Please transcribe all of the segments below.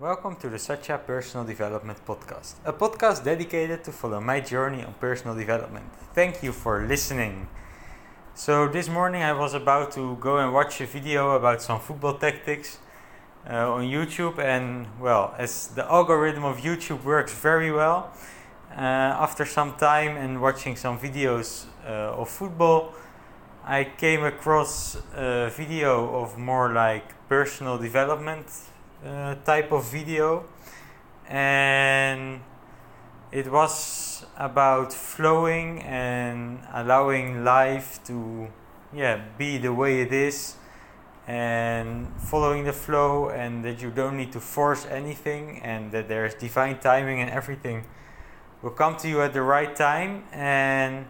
Welcome to the Satya Personal Development Podcast, a podcast dedicated to follow my journey on personal development. Thank you for listening. So, this morning I was about to go and watch a video about some football tactics uh, on YouTube, and well, as the algorithm of YouTube works very well, uh, after some time and watching some videos uh, of football, I came across a video of more like personal development uh, type of video, and it was about flowing and allowing life to yeah be the way it is. And following the flow and that you don't need to force anything and that there's divine timing and everything will come to you at the right time. And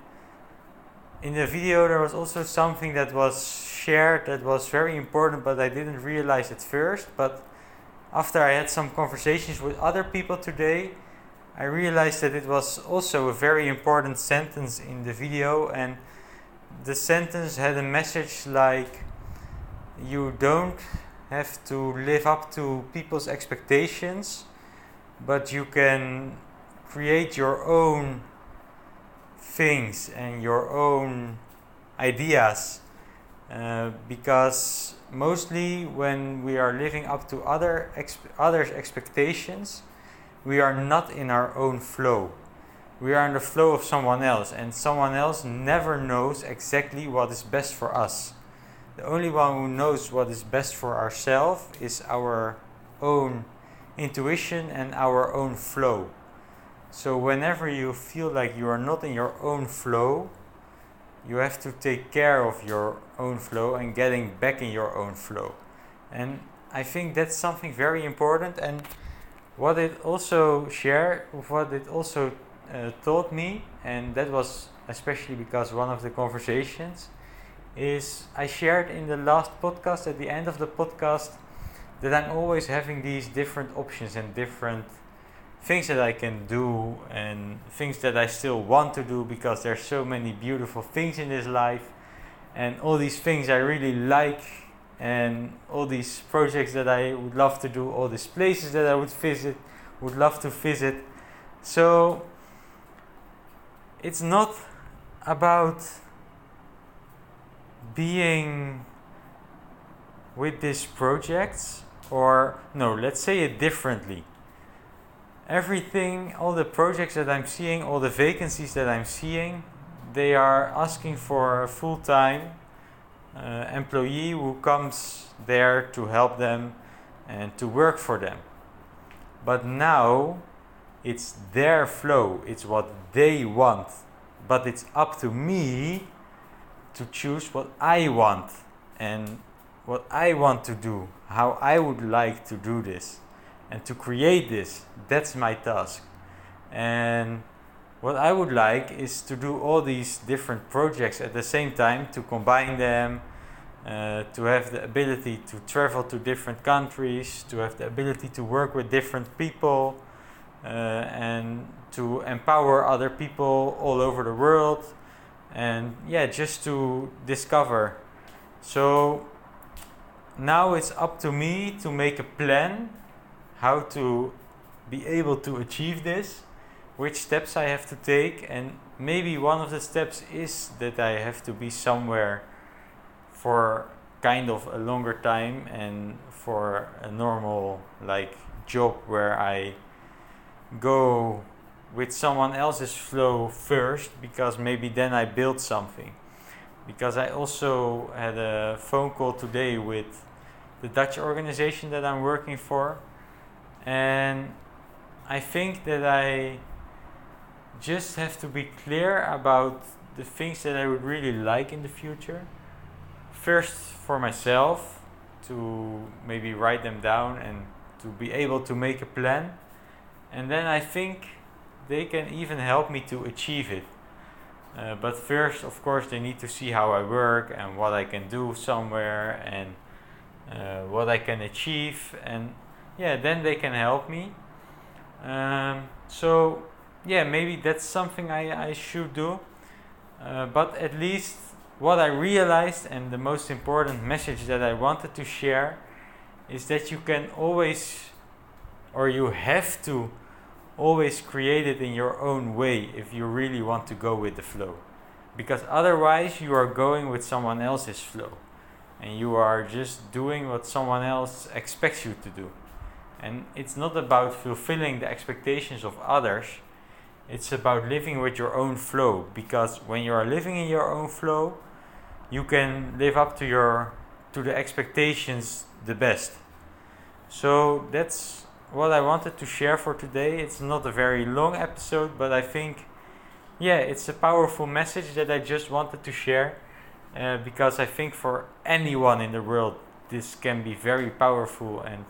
in the video there was also something that was shared that was very important but I didn't realize at first but after I had some conversations with other people today I realized that it was also a very important sentence in the video and the sentence had a message like you don't have to live up to people's expectations but you can create your own things and your own ideas uh, because mostly when we are living up to other exp- others expectations we are not in our own flow. We are in the flow of someone else and someone else never knows exactly what is best for us. The only one who knows what is best for ourselves is our own intuition and our own flow. So whenever you feel like you are not in your own flow, you have to take care of your own flow and getting back in your own flow. And I think that's something very important. And what it also shared, what it also uh, taught me, and that was especially because one of the conversations is I shared in the last podcast, at the end of the podcast, that I'm always having these different options and different things that I can do and things that I still want to do because there's so many beautiful things in this life and all these things I really like and all these projects that I would love to do, all these places that I would visit, would love to visit. So it's not about being with these projects or no, let's say it differently everything, all the projects that I'm seeing, all the vacancies that I'm seeing, they are asking for a full time uh, employee who comes there to help them and to work for them. But now it's their flow, it's what they want. But it's up to me to choose what I want and what I want to do, how I would like to do this and to create this that's my task. And what i would like is to do all these different projects at the same time to combine them uh, to have the ability to travel to different countries to have the ability to work with different people uh, and to empower other people all over the world and yeah just to discover. So now it's up to me to make a plan how to be able to achieve this, which steps I have to take, and maybe one of the steps is that I have to be somewhere for kind of a longer time and for a normal like job where I go with someone else's flow first because maybe then I build something. Because I also had a phone call today with the Dutch organization that I'm working for and I think that I just have to be clear about the things that I would really like in the future. First, for myself, to maybe write them down and to be able to make a plan. And then I think they can even help me to achieve it. Uh, but first, of course, they need to see how I work and what I can do somewhere and uh, what I can achieve. And yeah, then they can help me. Um, so yeah, maybe that's something I, I should do. Uh, but at least what I realized and the most important message that I wanted to share is that you can always or you have to always create it in your own way if you really want to go with the flow. Because otherwise, you are going with someone else's flow and you are just doing what someone else expects you to do. And it's not about fulfilling the expectations of others, it's about living with your own flow. Because when you are living in your own flow, you can live up to your to the expectations the best. So that's what I wanted to share for today. It's not a very long episode, but I think, yeah, it's a powerful message that I just wanted to share uh, because I think for anyone in the world, this can be very powerful and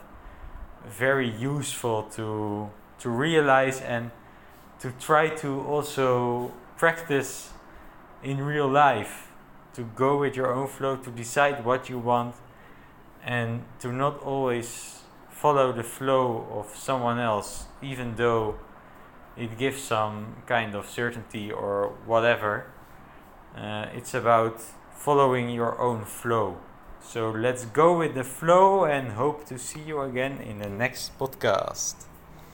very useful to to realize and to try to also practice in real life to go with your own flow to decide what you want and to not always follow the flow of someone else, even though it gives some kind of certainty or whatever. Uh, it's about following your own flow. So let's go with the flow and hope to see you again in the next podcast.